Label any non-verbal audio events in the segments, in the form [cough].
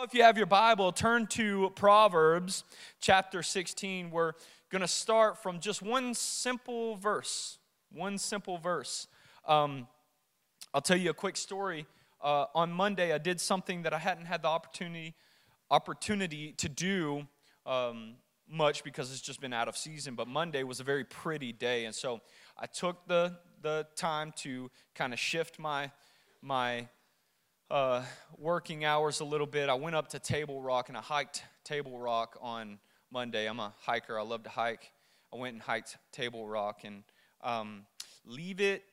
If you have your Bible, turn to Proverbs chapter 16. We're going to start from just one simple verse. One simple verse. Um, I'll tell you a quick story. Uh, on Monday, I did something that I hadn't had the opportunity opportunity to do um, much because it's just been out of season. But Monday was a very pretty day, and so I took the the time to kind of shift my my uh, working hours a little bit. I went up to Table Rock and I hiked Table Rock on Monday. I'm a hiker, I love to hike. I went and hiked Table Rock and um, leave it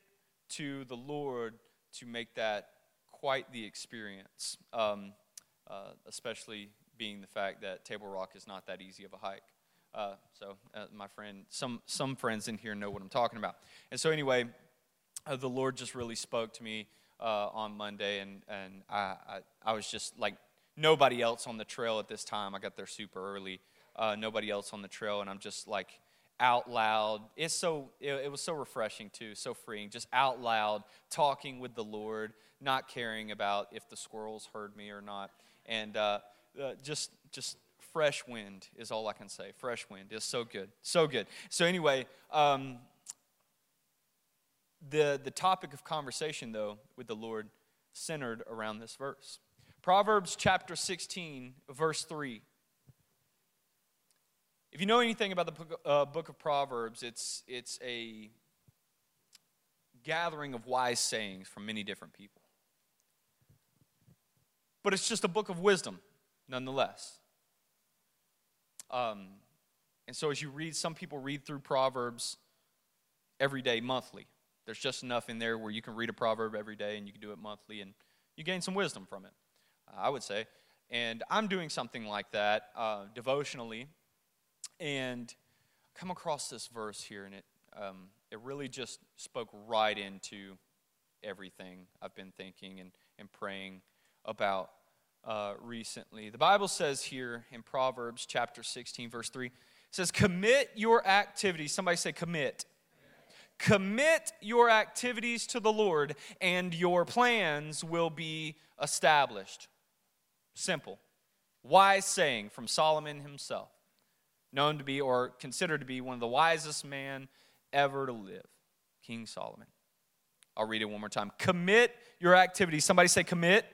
to the Lord to make that quite the experience, um, uh, especially being the fact that Table Rock is not that easy of a hike. Uh, so, uh, my friend, some, some friends in here know what I'm talking about. And so, anyway, uh, the Lord just really spoke to me uh, on Monday, and, and I, I, I, was just like nobody else on the trail at this time. I got there super early, uh, nobody else on the trail, and I'm just like out loud. It's so, it, it was so refreshing too, so freeing, just out loud talking with the Lord, not caring about if the squirrels heard me or not. And uh, uh just, just fresh wind is all I can say. Fresh wind is so good, so good. So, anyway, um, the, the topic of conversation, though, with the Lord centered around this verse. Proverbs chapter 16, verse 3. If you know anything about the book, uh, book of Proverbs, it's, it's a gathering of wise sayings from many different people. But it's just a book of wisdom, nonetheless. Um, and so, as you read, some people read through Proverbs every day, monthly. There's just enough in there where you can read a proverb every day and you can do it monthly and you gain some wisdom from it, I would say. And I'm doing something like that uh, devotionally and come across this verse here and it, um, it really just spoke right into everything I've been thinking and, and praying about uh, recently. The Bible says here in Proverbs chapter 16, verse 3, it says, Commit your activities. Somebody say, Commit. Commit your activities to the Lord, and your plans will be established. Simple. Wise saying from Solomon himself, known to be or considered to be one of the wisest men ever to live, King Solomon. I'll read it one more time. Commit your activities. Somebody say, commit.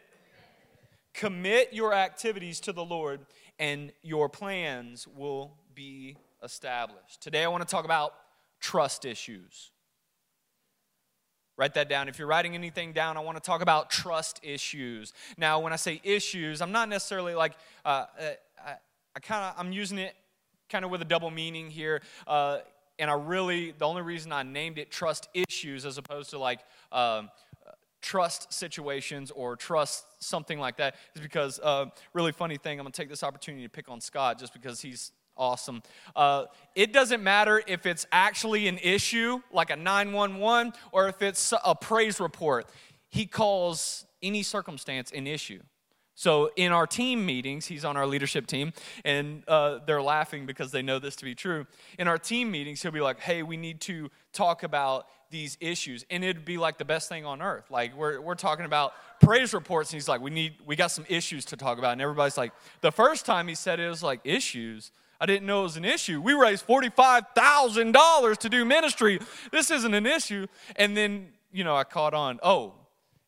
Commit your activities to the Lord, and your plans will be established. Today, I want to talk about trust issues. Write that down. If you're writing anything down, I want to talk about trust issues. Now, when I say issues, I'm not necessarily like, uh, uh I, I kind of, I'm using it kind of with a double meaning here. Uh, and I really, the only reason I named it trust issues as opposed to like um, trust situations or trust something like that is because, uh, really funny thing, I'm to take this opportunity to pick on Scott just because he's awesome. Uh, it doesn't matter if it's actually an issue, like a 911, or if it's a praise report. He calls any circumstance an issue. So in our team meetings, he's on our leadership team, and uh, they're laughing because they know this to be true. In our team meetings, he'll be like, "Hey, we need to talk about these issues," and it'd be like the best thing on earth. Like we're we're talking about praise reports, and he's like, "We need we got some issues to talk about," and everybody's like, the first time he said it, it was like issues. I didn't know it was an issue. We raised $45,000 to do ministry. This isn't an issue. And then, you know, I caught on, oh,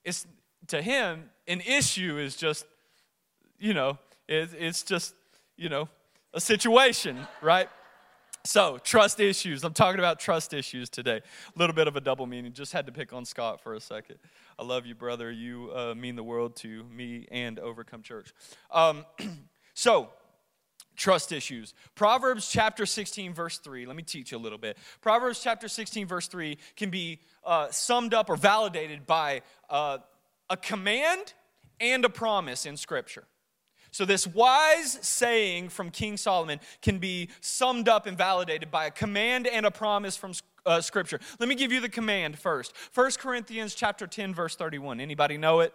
it's to him, an issue is just, you know, it, it's just, you know, a situation, right? So, trust issues. I'm talking about trust issues today. A little bit of a double meaning. Just had to pick on Scott for a second. I love you, brother. You uh, mean the world to me and Overcome Church. Um, [clears throat] so, trust issues. Proverbs chapter 16, verse 3, let me teach you a little bit. Proverbs chapter 16, verse 3 can be uh, summed up or validated by uh, a command and a promise in Scripture. So, this wise saying from King Solomon can be summed up and validated by a command and a promise from uh, Scripture. Let me give you the command first. 1 Corinthians chapter 10, verse 31. Anybody know it?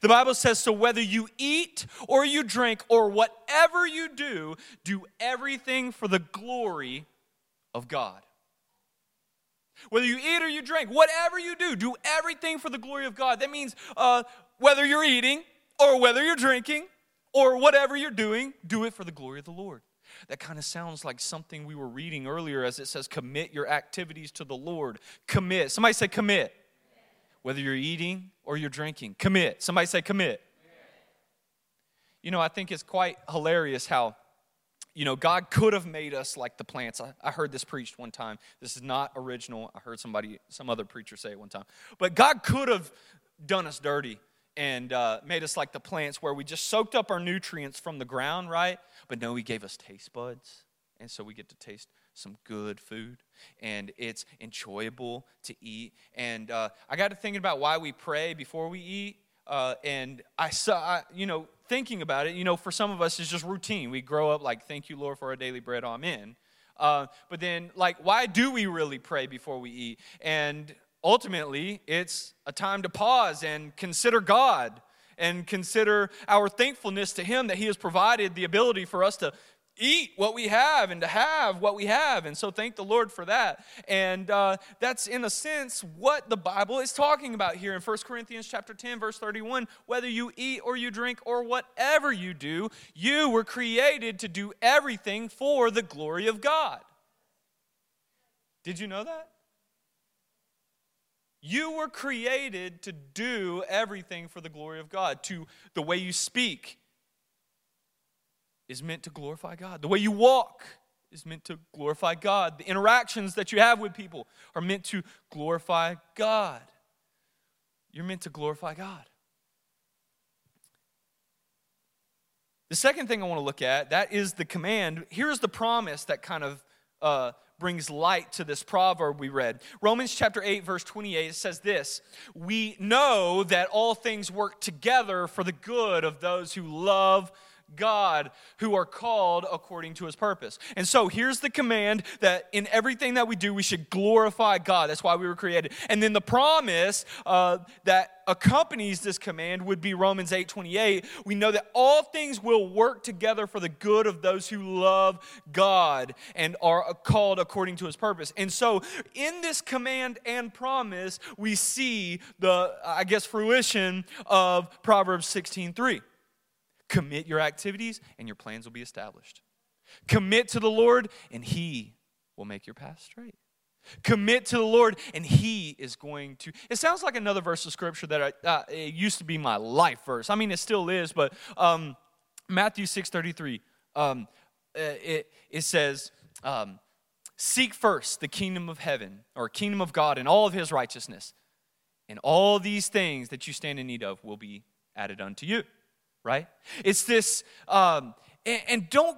The Bible says, So whether you eat or you drink or whatever you do, do everything for the glory of God. Whether you eat or you drink, whatever you do, do everything for the glory of God. That means uh, whether you're eating or whether you're drinking, or whatever you're doing, do it for the glory of the Lord. That kind of sounds like something we were reading earlier as it says, commit your activities to the Lord. Commit. Somebody say, commit. Whether you're eating or you're drinking, commit. Somebody say, commit. You know, I think it's quite hilarious how, you know, God could have made us like the plants. I, I heard this preached one time. This is not original. I heard somebody, some other preacher say it one time. But God could have done us dirty and uh, made us like the plants where we just soaked up our nutrients from the ground, right? But no, He gave us taste buds. And so we get to taste some good food and it's enjoyable to eat. And uh, I got to thinking about why we pray before we eat. Uh, and I saw, I, you know, thinking about it, you know, for some of us, it's just routine. We grow up like, thank you, Lord, for our daily bread, amen. Uh, but then, like, why do we really pray before we eat? And ultimately, it's a time to pause and consider God and consider our thankfulness to Him that He has provided the ability for us to eat what we have and to have what we have. And so thank the Lord for that. And uh, that's, in a sense, what the Bible is talking about here in 1 Corinthians chapter 10, verse 31. Whether you eat or you drink or whatever you do, you were created to do everything for the glory of God. Did you know that? You were created to do everything for the glory of God, to the way you speak is meant to glorify God. The way you walk is meant to glorify God. The interactions that you have with people are meant to glorify God. You're meant to glorify God. The second thing I want to look at, that is the command. Here's the promise that kind of uh, brings light to this proverb we read. Romans chapter 8, verse 28 says this We know that all things work together for the good of those who love God who are called according to his purpose. And so here's the command that in everything that we do, we should glorify God. That's why we were created. And then the promise uh, that accompanies this command would be Romans 8 28. We know that all things will work together for the good of those who love God and are called according to his purpose. And so in this command and promise, we see the, I guess, fruition of Proverbs 16 3. Commit your activities, and your plans will be established. Commit to the Lord, and He will make your path straight. Commit to the Lord, and He is going to. It sounds like another verse of Scripture that I, uh, it used to be my life verse. I mean, it still is, but um, Matthew six thirty three. Um, uh, it it says. Um, Seek first the kingdom of heaven or kingdom of God and all of his righteousness, and all these things that you stand in need of will be added unto you right? It's this, um, and, and, don't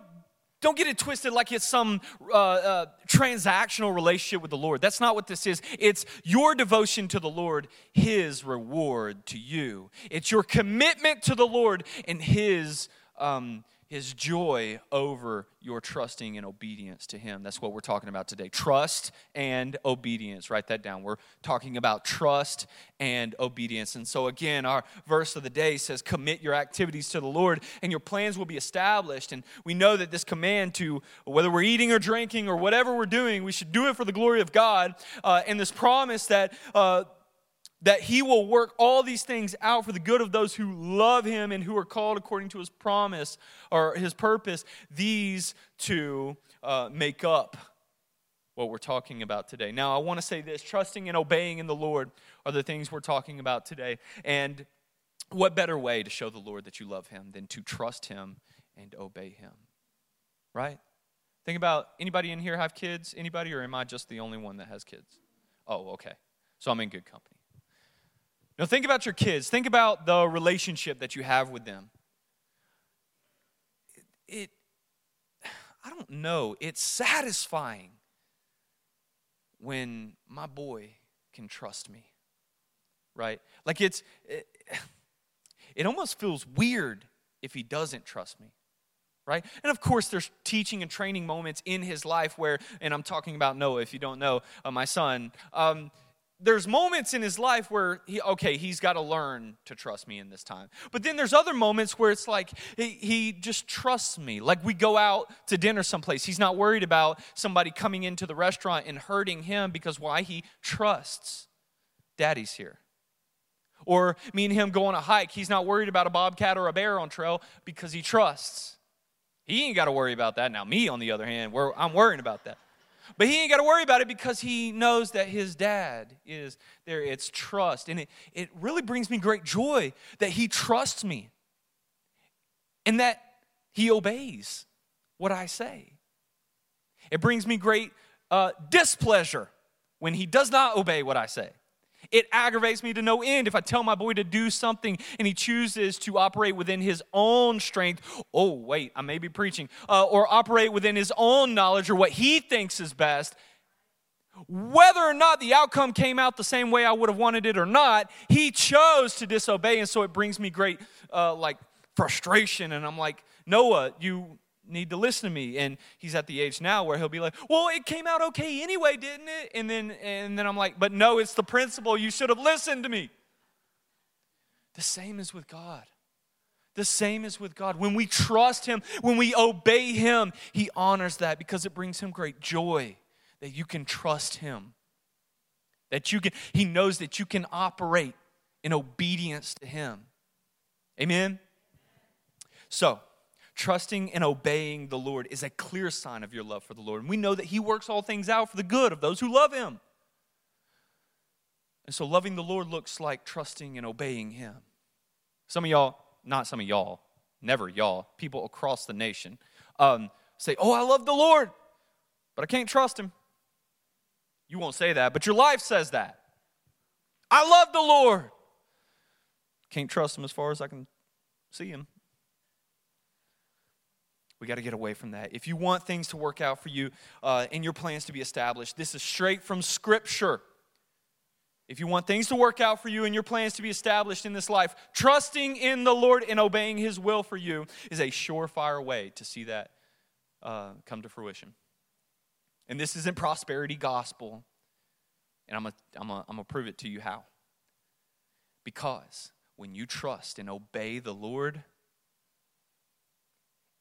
don't get it twisted like it's some uh, uh, transactional relationship with the Lord. That's not what this is. It's your devotion to the Lord, His reward to you. It's your commitment to the Lord and His um, his joy over your trusting and obedience to him. That's what we're talking about today. Trust and obedience. Write that down. We're talking about trust and obedience. And so, again, our verse of the day says, Commit your activities to the Lord, and your plans will be established. And we know that this command to, whether we're eating or drinking or whatever we're doing, we should do it for the glory of God. Uh, and this promise that, uh, that he will work all these things out for the good of those who love him and who are called according to his promise or his purpose. These two uh, make up what we're talking about today. Now, I want to say this trusting and obeying in the Lord are the things we're talking about today. And what better way to show the Lord that you love him than to trust him and obey him? Right? Think about anybody in here have kids? Anybody, or am I just the only one that has kids? Oh, okay. So I'm in good company. Now, think about your kids. Think about the relationship that you have with them. It, it I don't know, it's satisfying when my boy can trust me, right? Like it's, it, it almost feels weird if he doesn't trust me right? And of course, there's teaching and training moments in his life where, and I'm talking about Noah, if you don't know, uh, my son. Um, there's moments in his life where he okay he's got to learn to trust me in this time but then there's other moments where it's like he, he, just trusts me like we go out to dinner someplace he's not worried about somebody coming into the restaurant and hurting him because why he trusts daddy's here Or me and him go on a hike. He's not worried about a bobcat or a bear on trail because he trusts. He ain't got to worry about that. Now, me, on the other hand, I'm worrying about that. But he ain't got to worry about it because he knows that his dad is there. It's trust. And it, it really brings me great joy that he trusts me and that he obeys what I say. It brings me great uh, displeasure when he does not obey what I say. It aggravates me to no end if I tell my boy to do something and he chooses to operate within his own strength. Oh, wait, I may be preaching. Uh, or operate within his own knowledge or what he thinks is best. Whether or not the outcome came out the same way I would have wanted it or not, he chose to disobey. And so it brings me great, uh, like, frustration. And I'm like, Noah, you need to listen to me. And he's at the age now where he'll be like well it came out okay anyway didn't it? And then and then i'm like but no it's the principle. You should have listened to me. The same is with god. The same is with god. When we trust him when we obey him he honors that because it brings him great joy that you can trust him. That you can he knows that you can operate in obedience to him. Amen? So Trusting and obeying the Lord is a clear sign of your love for the Lord. And we know that He works all things out for the good of those who love Him. And so loving the Lord looks like trusting and obeying Him. Some of y'all, not some of y'all, never y'all, people across the nation um, say, Oh, I love the Lord, but I can't trust Him. You won't say that, but your life says that. I love the Lord. Can't trust Him as far as I can see Him. We got to get away from that. If you want things to work out for you uh, and your plans to be established, this is straight from Scripture. If you want things to work out for you and your plans to be established in this life, trusting in the Lord and obeying His will for you is a surefire way to see that uh, come to fruition. And this isn't prosperity gospel. And I'm going to I'm I'm to prove it to you how. Because when you trust and obey the Lord,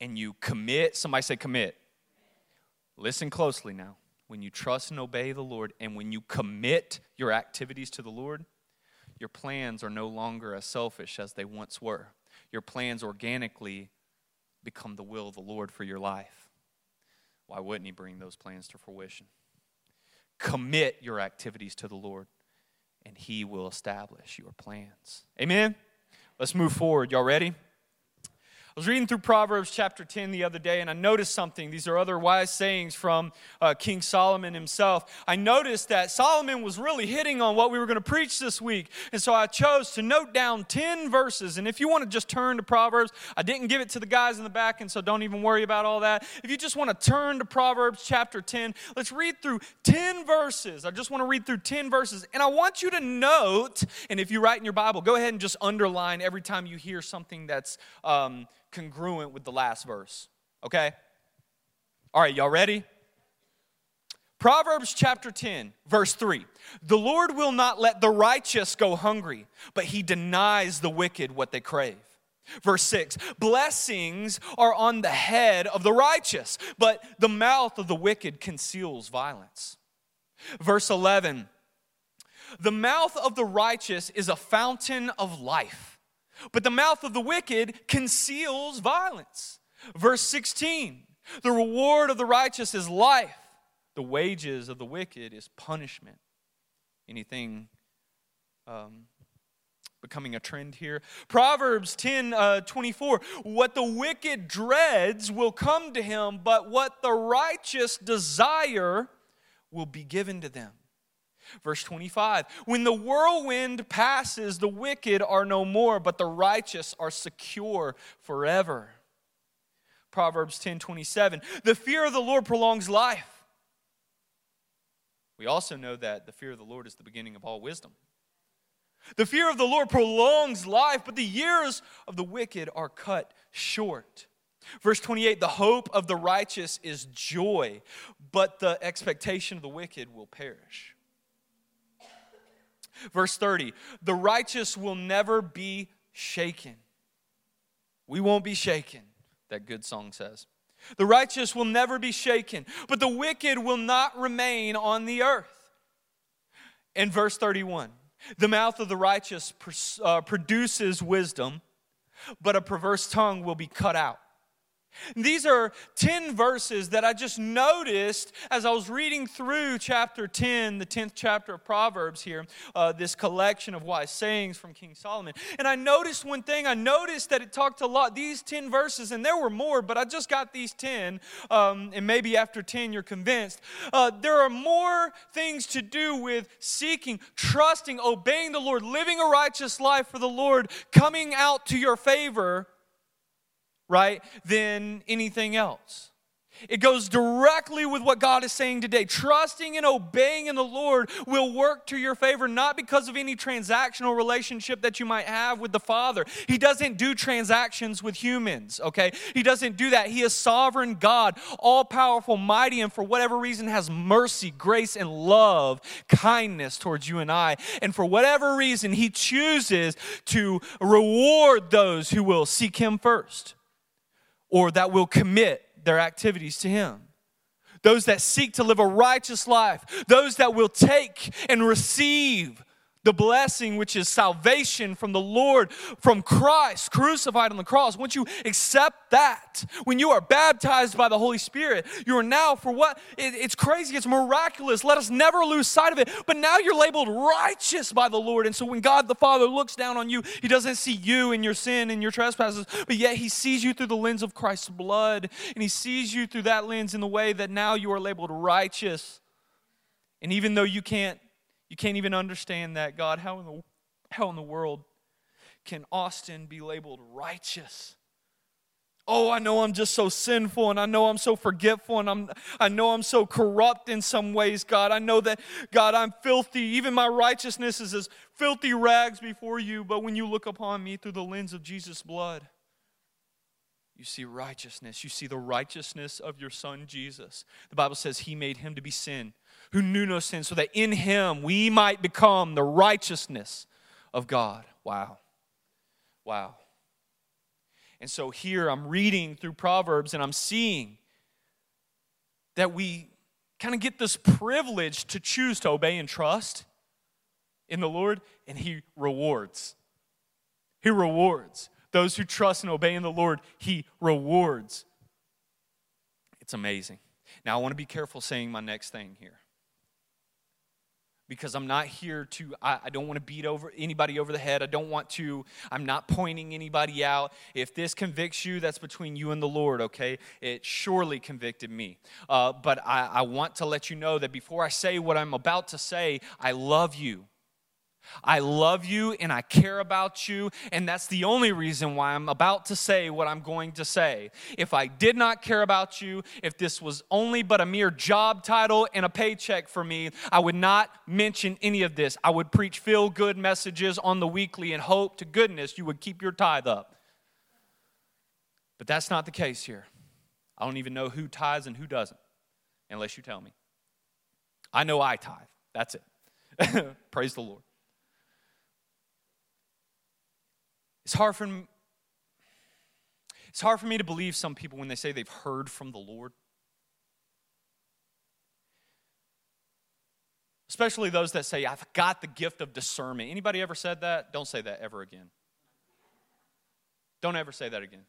and you commit, somebody say commit. Listen closely now. When you trust and obey the Lord, and when you commit your activities to the Lord, your plans are no longer as selfish as they once were. Your plans organically become the will of the Lord for your life. Why wouldn't He bring those plans to fruition? Commit your activities to the Lord, and He will establish your plans. Amen? Let's move forward. Y'all ready? I was reading through Proverbs chapter 10 the other day, and I noticed something. These are other wise sayings from uh, King Solomon himself. I noticed that Solomon was really hitting on what we were going to preach this week. And so I chose to note down 10 verses. And if you want to just turn to Proverbs, I didn't give it to the guys in the back, and so don't even worry about all that. If you just want to turn to Proverbs chapter 10, let's read through 10 verses. I just want to read through 10 verses. And I want you to note, and if you write in your Bible, go ahead and just underline every time you hear something that's. Um, congruent with the last verse. Okay? All right, y'all ready? Proverbs chapter 10, verse 3. The Lord will not let the righteous go hungry, but he denies the wicked what they crave. Verse 6 Blessings are on the head of the righteous, but the mouth of the wicked conceals violence. Verse 11 The mouth of the righteous is a fountain of life but the mouth of the wicked conceals violence. Verse 16 The reward of the righteous is life, the wages of the wicked is punishment. Anything um, becoming a trend here? Proverbs 10 uh, 24 What the wicked dreads will come to him, but what the righteous desire will be given to them. Verse 25 When the whirlwind passes, the wicked are no more, but the righteous are secure forever. Proverbs 10 27 The fear of the Lord prolongs life. We also know that the fear of the Lord is the beginning of all wisdom. The fear of the Lord prolongs life, but the years of the wicked are cut short. Verse 28 The hope of the righteous is joy, but the expectation of the wicked will perish. Verse 30 The righteous will never be shaken. We won't be shaken, that good song says. The righteous will never be shaken, but the wicked will not remain on the earth. In verse 31, The mouth of the righteous uh, produces wisdom, but a perverse tongue will be cut out. These are 10 verses that I just noticed as I was reading through chapter 10, the 10th chapter of Proverbs here, uh, this collection of wise sayings from King Solomon. And I noticed one thing. I noticed that it talked a lot, these 10 verses, and there were more, but I just got these 10. Um, and maybe after 10, you're convinced. Uh, there are more things to do with seeking, trusting, obeying the Lord, living a righteous life for the Lord, coming out to your favor right, than anything else. It goes directly with what God is saying today. Trusting and obeying in the Lord will work to your favor, not because of any transactional relationship that you might have with the Father. He doesn't do transactions with humans, okay? He doesn't do that. He is sovereign God, all powerful, mighty, and for whatever reason has mercy, grace, and love, kindness towards you and I. And for whatever reason, He chooses to reward those who will seek Him first or that will commit their activities to Him. Those that seek to live a righteous life, those that will take and receive the blessing which is salvation from the Lord, from Christ crucified on the cross. Once you accept that, when you are baptized by the Holy Spirit, you are now for what? It, it's crazy, it's miraculous. Let us never lose sight of it. But now you're labeled righteous by the Lord. And so when God the Father looks down on you, He doesn't see you and your sin and your trespasses, but yet He sees you through the lens of Christ's blood. And He sees you through that lens in the way that now you are labeled righteous. And even though you can't you can't even understand that, God. How in the, how in the world can Austin be labeled righteous? Oh, I know I'm just so sinful and I know I'm so forgetful and I'm I know I'm so corrupt in some ways, God. I know that God, I'm filthy. Even my righteousness is as filthy rags before you, but when you look upon me through the lens of Jesus' blood, you see righteousness. You see the righteousness of your son Jesus. The Bible says he made him to be sin who knew no sin, so that in him we might become the righteousness of God. Wow. Wow. And so here I'm reading through Proverbs and I'm seeing that we kind of get this privilege to choose to obey and trust in the Lord, and He rewards. He rewards. Those who trust and obey in the Lord, He rewards. It's amazing. Now, I want to be careful saying my next thing here because I'm not here to, I, I, don't want to beat over anybody over the head. I don't want to, I'm not pointing anybody out. If this convicts you, that's between you and the Lord, okay? It surely convicted me. Uh, but I, I want to let you know that before I say what I'm about to say, I love you. I love you and I care about you, and that's the only reason why I'm about to say what I'm going to say. If I did not care about you, if this was only but a mere job title and a paycheck for me, I would not mention any of this. I would preach feel good messages on the weekly and hope to goodness you would keep your tithe up. But that's not the case here. I don't even know who tithes and who doesn't, unless you tell me. I know I tithe. That's it. [laughs] Praise the Lord. It's hard for it's hard for me to believe some people when they say they've heard from the Lord. Especially those that say, I've got the gift of discernment. Anybody ever said that? Don't say that ever again. Don't ever say that again.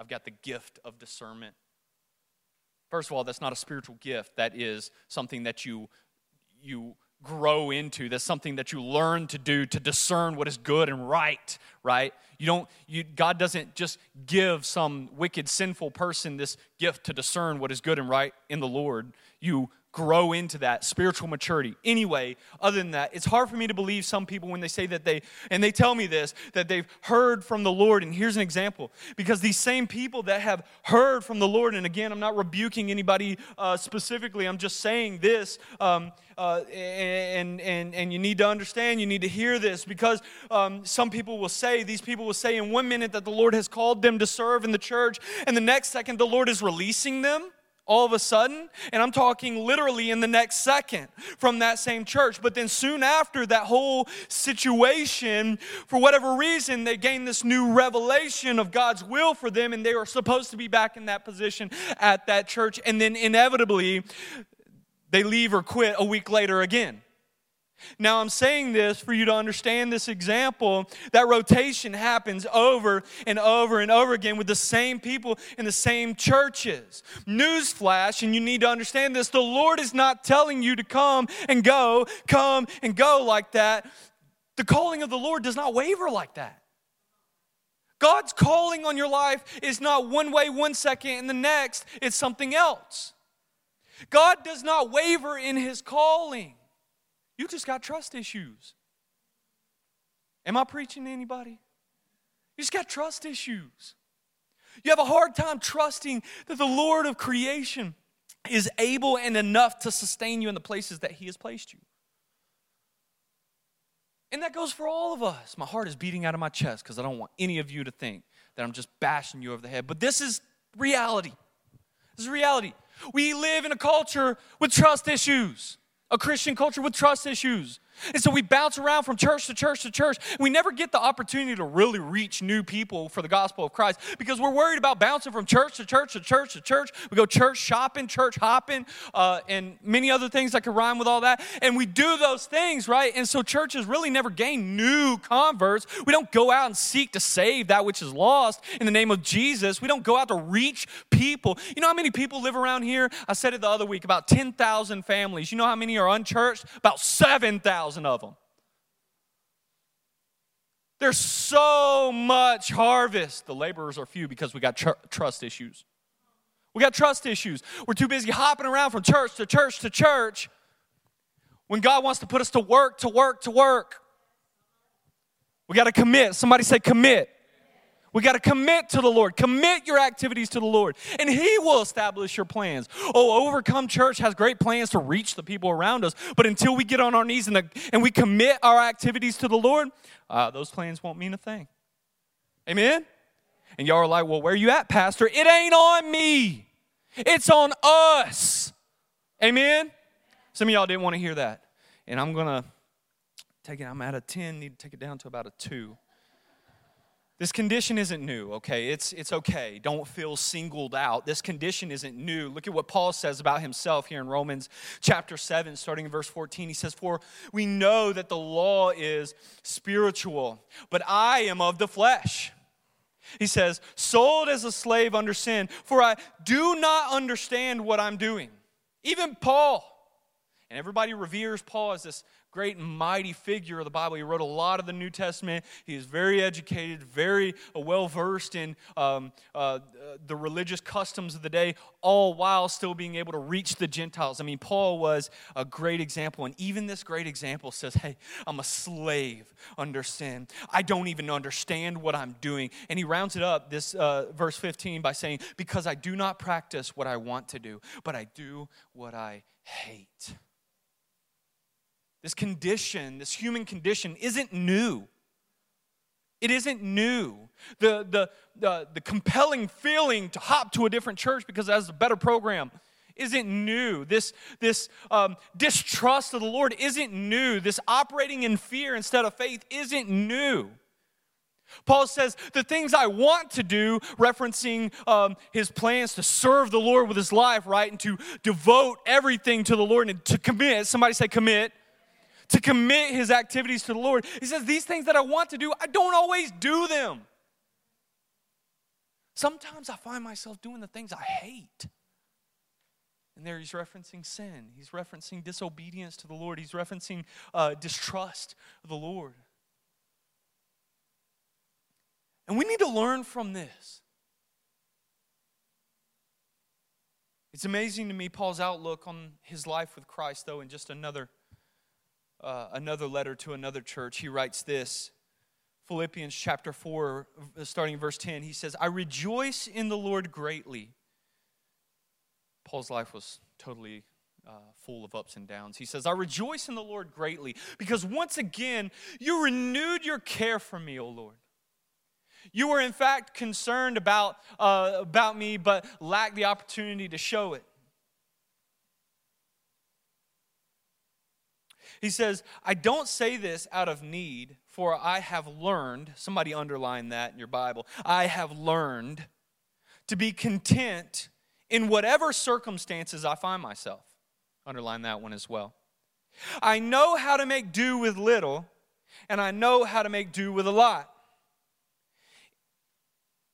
I've got the gift of discernment. First of all, that's not a spiritual gift. That is something that you you grow into. That's something that you learn to do to discern what is good and right, right? You don't, you, God doesn't just give some wicked, sinful person this gift to discern what is good and right in the Lord. You grow into that spiritual maturity. Anyway, other than that, it's hard for me to believe some people when they say that they, and they tell me this, that they've heard from the Lord. And here's an example because these same people that have heard from the Lord, and again, I'm not rebuking anybody uh, specifically, I'm just saying this. Um, uh, and, and, and you need to understand, you need to hear this because um, some people will say, these people will say in one minute that the Lord has called them to serve in the church, and the next second the Lord is releasing them all of a sudden, and I'm talking literally in the next second from that same church. But then soon after that whole situation, for whatever reason, they gain this new revelation of God's will for them, and they are supposed to be back in that position at that church. And then inevitably, they leave or quit a week later again. Now, I'm saying this for you to understand this example. That rotation happens over and over and over again with the same people in the same churches. Newsflash, and you need to understand this the Lord is not telling you to come and go, come and go like that. The calling of the Lord does not waver like that. God's calling on your life is not one way one second and the next, it's something else. God does not waver in his calling. You just got trust issues. Am I preaching to anybody? You just got trust issues. You have a hard time trusting that the Lord of creation is able and enough to sustain you in the places that He has placed you. And that goes for all of us. My heart is beating out of my chest because I don't want any of you to think that I'm just bashing you over the head. But this is reality. This is reality. We live in a culture with trust issues a Christian culture with trust issues. And so we bounce around from church to church to church. we never get the opportunity to really reach new people for the gospel of Christ because we're worried about bouncing from church to church to church to church. We go church shopping, church hopping, uh, and many other things that could rhyme with all that. And we do those things, right? And so churches really never gain new converts. We don't go out and seek to save that which is lost in the name of Jesus. We don't go out to reach people. You know how many people live around here? I said it the other week about 10,000 families. You know how many are unchurched? About 7,000 thousand of them. There's so much harvest. The laborers are few because we got tr- trust issues. We got trust issues. We're too busy hopping around from church to church to church when God wants to put us to work, to work, to work. We got to commit. Somebody say commit. We got to commit to the Lord. Commit your activities to the Lord, and He will establish your plans. Oh, Overcome Church has great plans to reach the people around us, but until we get on our knees and, the, and we commit our activities to the Lord, uh, those plans won't mean a thing. Amen? And y'all are like, well, where are you at, Pastor? It ain't on me, it's on us. Amen? Some of y'all didn't want to hear that. And I'm going to take it, I'm at a 10, need to take it down to about a 2. This condition isn't new, okay? It's, it's okay. Don't feel singled out. This condition isn't new. Look at what Paul says about himself here in Romans chapter 7, starting in verse 14. He says, For we know that the law is spiritual, but I am of the flesh. He says, Sold as a slave under sin, for I do not understand what I'm doing. Even Paul, and everybody reveres Paul as this great and mighty figure of the Bible. He wrote a lot of the New Testament. He is very educated, very uh, well versed in um, uh, the religious customs of the day, all while still being able to reach the Gentiles. I mean, Paul was a great example, and even this great example says, Hey, I'm a slave under sin. I don't even understand what I'm doing. And he rounds it up, this uh, verse 15, by saying, Because I do not practice what I want to do, but I do what I hate. This condition, this human condition, isn't new. It isn't new. The, the, the, the compelling feeling to hop to a different church because it has a better program isn't new. This, this um, distrust of the Lord isn't new. This operating in fear instead of faith isn't new. Paul says, The things I want to do, referencing um, his plans to serve the Lord with his life, right? And to devote everything to the Lord and to commit. Somebody say, commit to commit his activities to the Lord. He says, These things that I want to do, I don't always do them. Sometimes I find myself doing the things I hate. And there he's referencing sin. He's referencing disobedience to the Lord. He's referencing uh, distrust of the Lord. And we need to learn from this. It's amazing to me, Paul's outlook on his life with Christ, though, in just another uh, another letter to another church, he writes this Philippians chapter 4, starting verse 10. He says, I rejoice in the Lord greatly. Paul's life was totally uh, full of ups and downs. He says, I rejoice in the Lord greatly because once again you renewed your care for me, O Lord. You were in fact concerned about, uh, about me, but lacked the opportunity to show it. He says, I don't say this out of need, for I have learned, somebody underline that in your Bible, I have learned to be content in whatever circumstances I find myself. Underline that one as well. I know how to make do with little, and I know how to make do with a lot.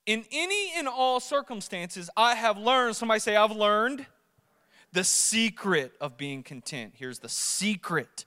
In any and all circumstances, I have learned, somebody say, I've learned the secret of being content. Here's the secret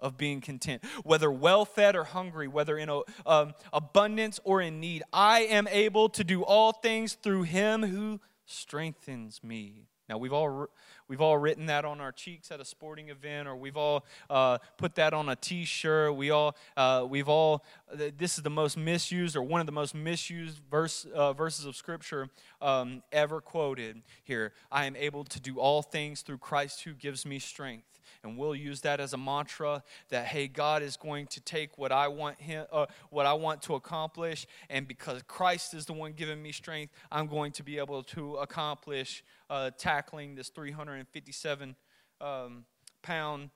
of being content. Whether well fed or hungry, whether in um, abundance or in need, I am able to do all things through him who strengthens me. Now, we've all, we've all written that on our cheeks at a sporting event, or we've all uh, put that on a t shirt. We all, uh, we've all, this is the most misused, or one of the most misused verse, uh, verses of Scripture um, ever quoted here. I am able to do all things through Christ who gives me strength and we'll use that as a mantra that hey god is going to take what i want him uh, what i want to accomplish and because christ is the one giving me strength i'm going to be able to accomplish uh, tackling this 357 um, pound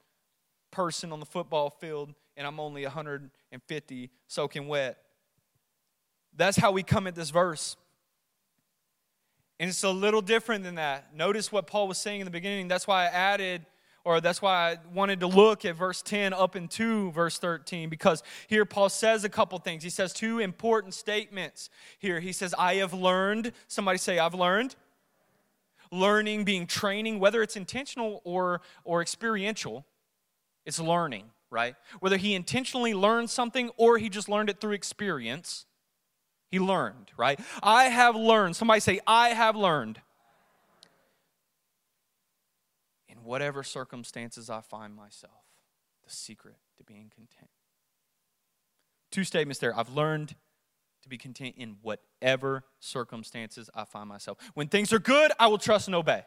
person on the football field and i'm only 150 soaking wet that's how we come at this verse and it's a little different than that. Notice what Paul was saying in the beginning. That's why I added or that's why I wanted to look at verse 10 up into verse 13, because here Paul says a couple things. He says two important statements here. He says, I have learned. Somebody say, I've learned. Learning being training, whether it's intentional or, or experiential, it's learning, right? Whether he intentionally learned something or he just learned it through experience, he learned, right? I have learned. Somebody say, I have learned whatever circumstances I find myself. The secret to being content. Two statements there. I've learned to be content in whatever circumstances I find myself. When things are good, I will trust and obey.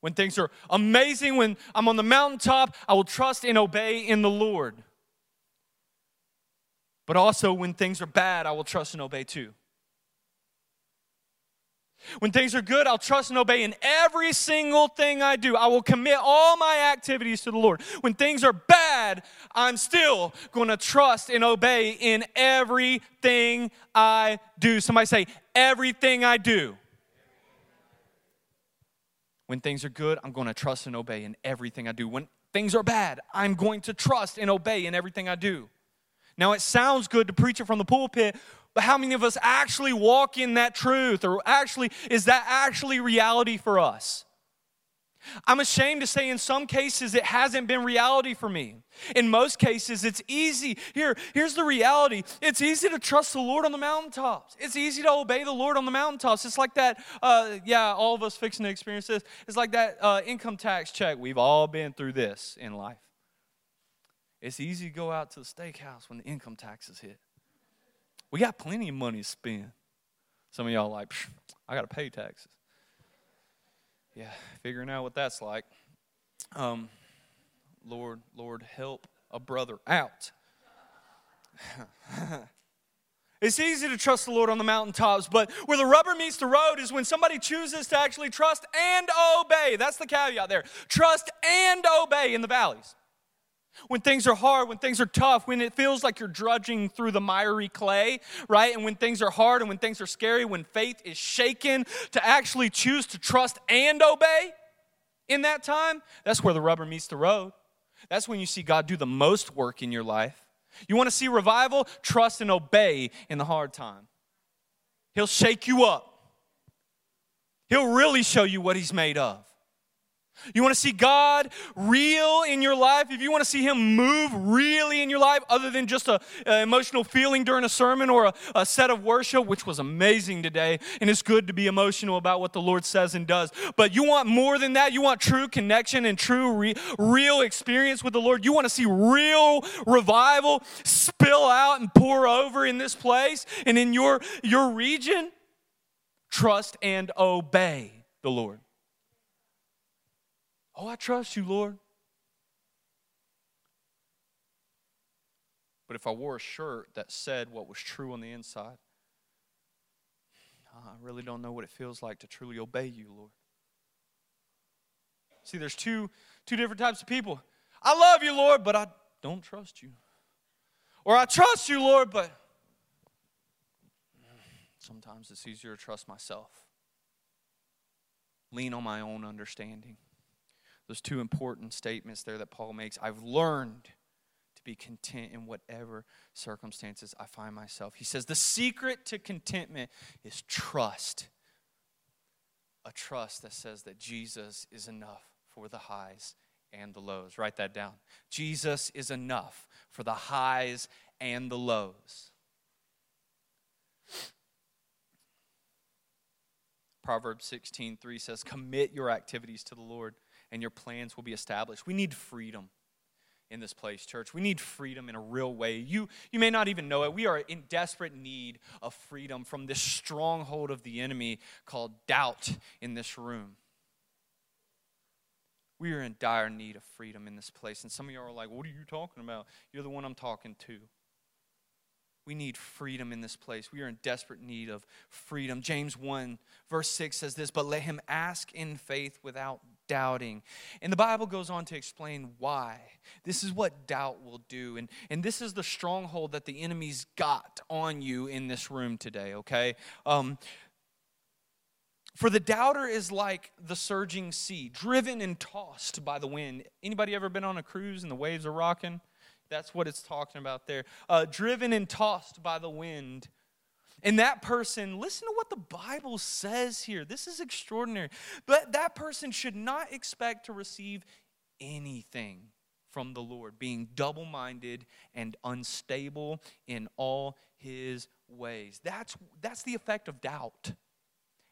When things are amazing, when I'm on the mountaintop, I will trust and obey in the Lord. But also, when things are bad, I will trust and obey too. When things are good, I'll trust and obey in every single thing I do. I will commit all my activities to the Lord. When things are bad, I'm still going to trust and obey in everything I do. Somebody say, everything I do. When things are good, I'm going to trust and obey in everything I do. When things are bad, I'm going to trust and obey in everything I do. Now, it sounds good to preach it from the pulpit, but how many of us actually walk in that truth? Or actually, is that actually reality for us? I'm ashamed to say in some cases it hasn't been reality for me. In most cases, it's easy. Here, here's the reality it's easy to trust the Lord on the mountaintops. It's easy to obey the Lord on the mountaintops. It's like that, uh, yeah, all of us fixing to experience this. It's like that uh, income tax check. We've all been through this in life. It's easy to go out to the steakhouse when the income taxes hit. We got plenty of money to spend. Some of y'all like, I got to pay taxes. Yeah, figuring out what that's like. Um, Lord, Lord, help a brother out. [laughs] It's easy to trust the Lord on the mountaintops, but where the rubber meets the road is when somebody chooses to actually trust and obey. That's the caveat there. Trust and obey in the valleys. When things are hard, when things are tough, when it feels like you're drudging through the miry clay, right? And when things are hard and when things are scary, when faith is shaken, to actually choose to trust and obey in that time, that's where the rubber meets the road. That's when you see God do the most work in your life. You want to see revival? Trust and obey in the hard time. He'll shake you up, He'll really show you what He's made of. You want to see God real in your life? If you want to see Him move really in your life, other than just an emotional feeling during a sermon or a, a, set of worship, which was amazing today, and it's good to be emotional about what the Lord says and does. But you want more than that. You want true connection and true, re, real experience with the Lord. You want to see real revival spill out and pour over in this place and in your, your region. Trust and obey the Lord. Oh, I trust you, Lord. But if I wore a shirt that said what was true on the inside, I really don't know what it feels like to truly obey you, Lord. See, there's two, two different types of people. I love you, Lord, but I don't trust you. Or I trust you, Lord, but sometimes it's easier to trust myself, lean on my own understanding. Those two important statements there that Paul makes. I've learned to be content in whatever circumstances I find myself. He says the secret to contentment is trust. A trust that says that Jesus is enough for the highs and the lows. Write that down. Jesus is enough for the highs and the lows. Proverbs 16:3 says, "Commit your activities to the Lord, and your plans will be established." We need freedom in this place, church. We need freedom in a real way. You, you may not even know it. We are in desperate need of freedom from this stronghold of the enemy called doubt in this room. We are in dire need of freedom in this place. And some of y'all are like, What are you talking about? You're the one I'm talking to. We need freedom in this place. We are in desperate need of freedom. James 1, verse 6 says this, but let him ask in faith without doubting. And the Bible goes on to explain why. This is what doubt will do. And, and this is the stronghold that the enemy's got on you in this room today, okay? Um, for the doubter is like the surging sea, driven and tossed by the wind. Anybody ever been on a cruise and the waves are rocking? That's what it's talking about there. Uh, driven and tossed by the wind. And that person, listen to what the Bible says here. This is extraordinary. But that person should not expect to receive anything from the Lord, being double minded and unstable in all his ways. That's, that's the effect of doubt.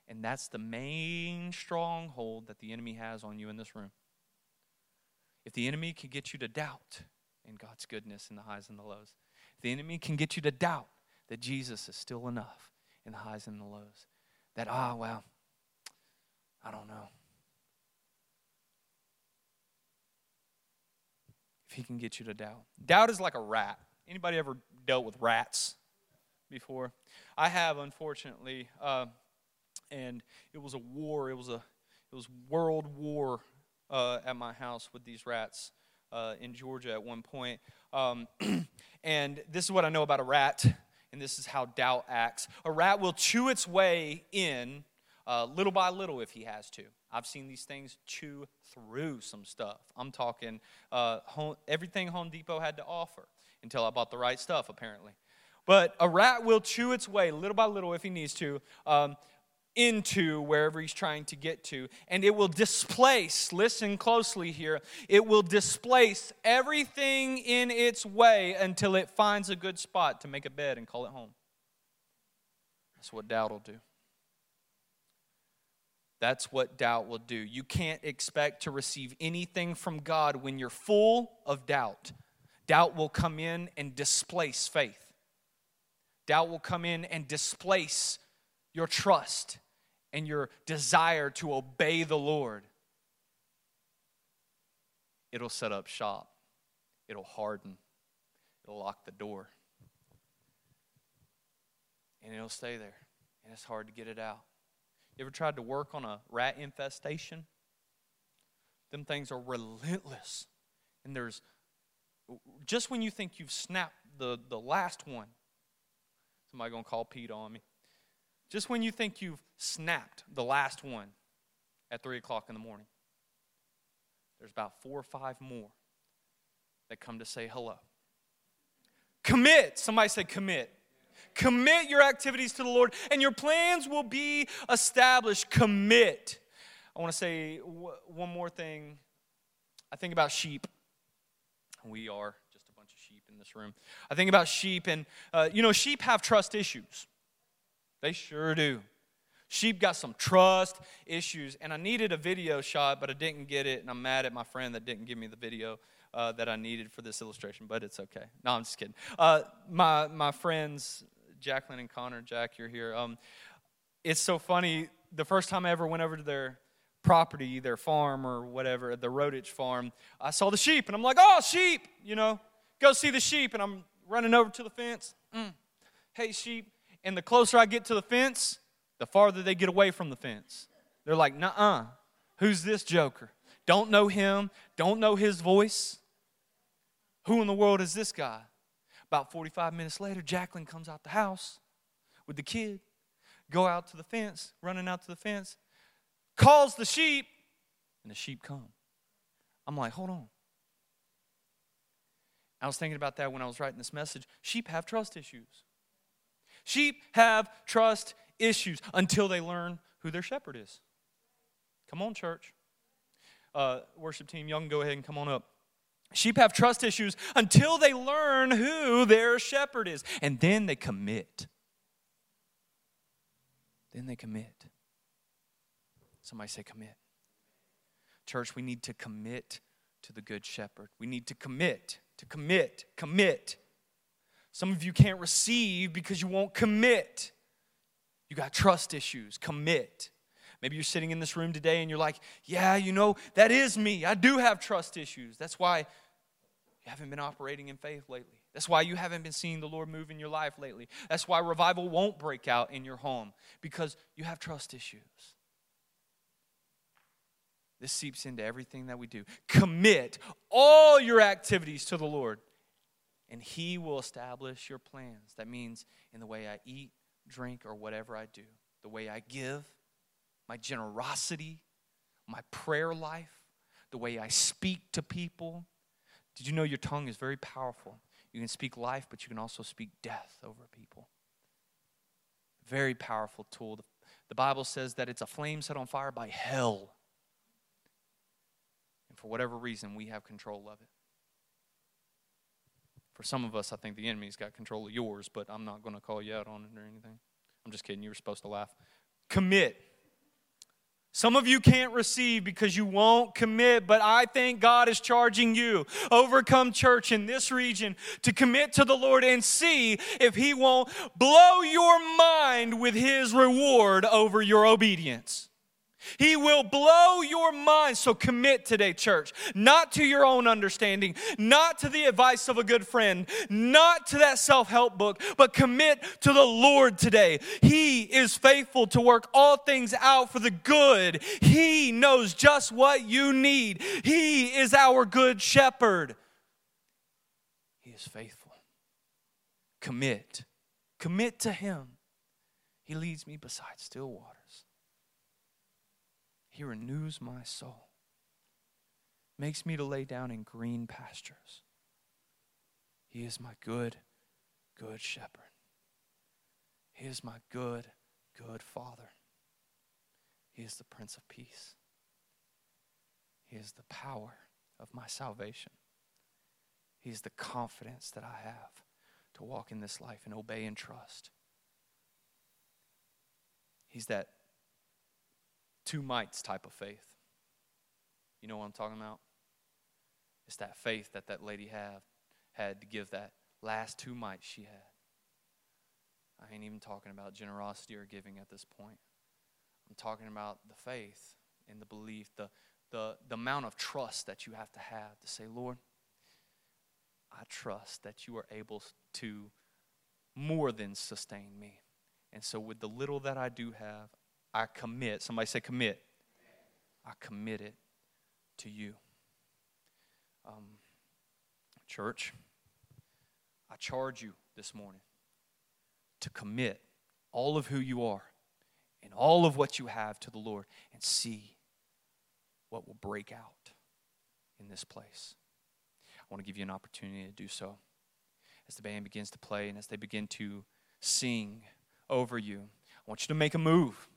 And that's the main stronghold that the enemy has on you in this room. If the enemy can get you to doubt in God's goodness in the highs and the lows, if the enemy can get you to doubt that Jesus is still enough in the highs and the lows, that, ah, well, I don't know. If he can get you to doubt. Doubt is like a rat. Anybody ever dealt with rats before? I have, unfortunately. Uh, and it was a war. It was a it was world war uh, at my house with these rats uh, in Georgia at one point. Um, [clears throat] and this is what I know about a rat, and this is how doubt acts. A rat will chew its way in uh, little by little if he has to. I've seen these things chew through some stuff. I'm talking uh, home, everything Home Depot had to offer until I bought the right stuff, apparently. But a rat will chew its way little by little if he needs to. Um, into wherever he's trying to get to. And it will displace, listen closely here, it will displace everything in its way until it finds a good spot to make a bed and call it home. That's what doubt will do. That's what doubt will do. You can't expect to receive anything from God when you're full of doubt. Doubt will come in and displace faith. Doubt will come in and displace your trust and your desire to obey the Lord, it'll set up shop, it'll harden, it'll lock the door, and it'll stay there, and it's hard to get it out. You ever tried to work on a rat infestation? Them things are relentless. And there's just when you think you've snapped the, the last one, somebody gonna call PETA on me. Just when you think you've snapped the last one at 3 o'clock in the morning, there's about four or five more that come to say hello. Commit. Somebody say commit. Commit your activities to the Lord, and your plans will be established. Commit. I want to say one more thing. I think about sheep. We are just a bunch of sheep in this room. I think about sheep, and uh, you know, sheep have trust issues. They sure do. Sheep got some trust issues, and I needed a video shot, but I didn't get it, and I'm mad at my friend that didn't give me the video uh, that I needed for this illustration, but it's okay. No, I'm just kidding. Uh, my, my friends, Jacqueline and Connor, Jack, you're here. Um, it's so funny. The first time I ever went over to their property, their farm or whatever, the Rodich farm, I saw the sheep, and I'm like, oh, sheep, you know, go see the sheep, and I'm running over to the fence. Mm. Hey, sheep and the closer I get to the fence, the farther they get away from the fence. They're like, nah, uh, who's this joker? Don't know him, don't know his voice. Who in the world is this guy? About 45 minutes later, Jacqueline comes out the house with the kid, go out to the fence, running out to the fence, calls the sheep, and the sheep come. I'm like, hold on. I was thinking about that when I was writing this message. Sheep have trust issues. Sheep have trust issues until they learn who their shepherd is. Come on, church. Uh, worship team, y'all can go ahead and come on up. Sheep have trust issues until they learn who their shepherd is, and then they commit. Then they commit. Somebody say, commit. Church, we need to commit to the Good Shepherd. We need to commit, to commit, commit. Some of you can't receive because you won't commit. You got trust issues. Commit. Maybe you're sitting in this room today and you're like, yeah, you know, that is me. I do have trust issues. That's why you haven't been operating in faith lately. That's why you haven't been seeing the Lord move in your life lately. That's why revival won't break out in your home because you have trust issues. This seeps into everything that we do. Commit all your activities to the Lord, and He will establish your plans. That means in the way I eat, drink, or whatever I do, the way I give, my generosity, my prayer life, the way I speak to people. Did you know your tongue is very powerful? You can speak life, but you can also speak death over people. Very powerful tool. The Bible says that it's a flame set on fire by hell. And for whatever reason, we have control of it. For some of us, I think the enemy's got control of yours, but I'm not going to call you out on it or anything. I'm just kidding. You were supposed to laugh. Commit. Some of you can't receive because you won't commit, but I think God is charging you, Overcome Church in this region, to commit to the Lord and see if He won't blow your mind with His reward over your obedience. He will blow your mind. So commit today, church. Not to your own understanding, not to the advice of a good friend, not to that self help book, but commit to the Lord today. He is faithful to work all things out for the good. He knows just what you need. He is our good shepherd. He is faithful. Commit. Commit to Him. He leads me beside still water. He renews my soul, makes me to lay down in green pastures. He is my good, good shepherd. He is my good, good father. He is the Prince of Peace. He is the power of my salvation. He is the confidence that I have to walk in this life and obey and trust. He's that two mites type of faith. You know what I'm talking about? It's that faith that that lady had had to give that last two mites she had. I ain't even talking about generosity or giving at this point. I'm talking about the faith and the belief, the, the, the amount of trust that you have to have to say, Lord, I trust that you are able to more than sustain me. And so, with the little that I do have, I commit. Somebody say, commit. I commit it to you. Um, church, I charge you this morning to commit all of who you are and all of what you have to the Lord and see what will break out in this place. I want to give you an opportunity to do so. As the band begins to play and as they begin to sing over you, I want you to make a move.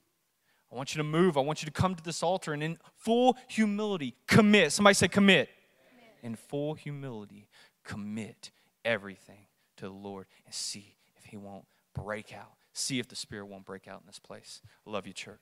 I want you to move. I want you to come to this altar and in full humility commit. Somebody say commit. commit. In full humility, commit everything to the Lord and see if He won't break out. See if the Spirit won't break out in this place. I love you, church.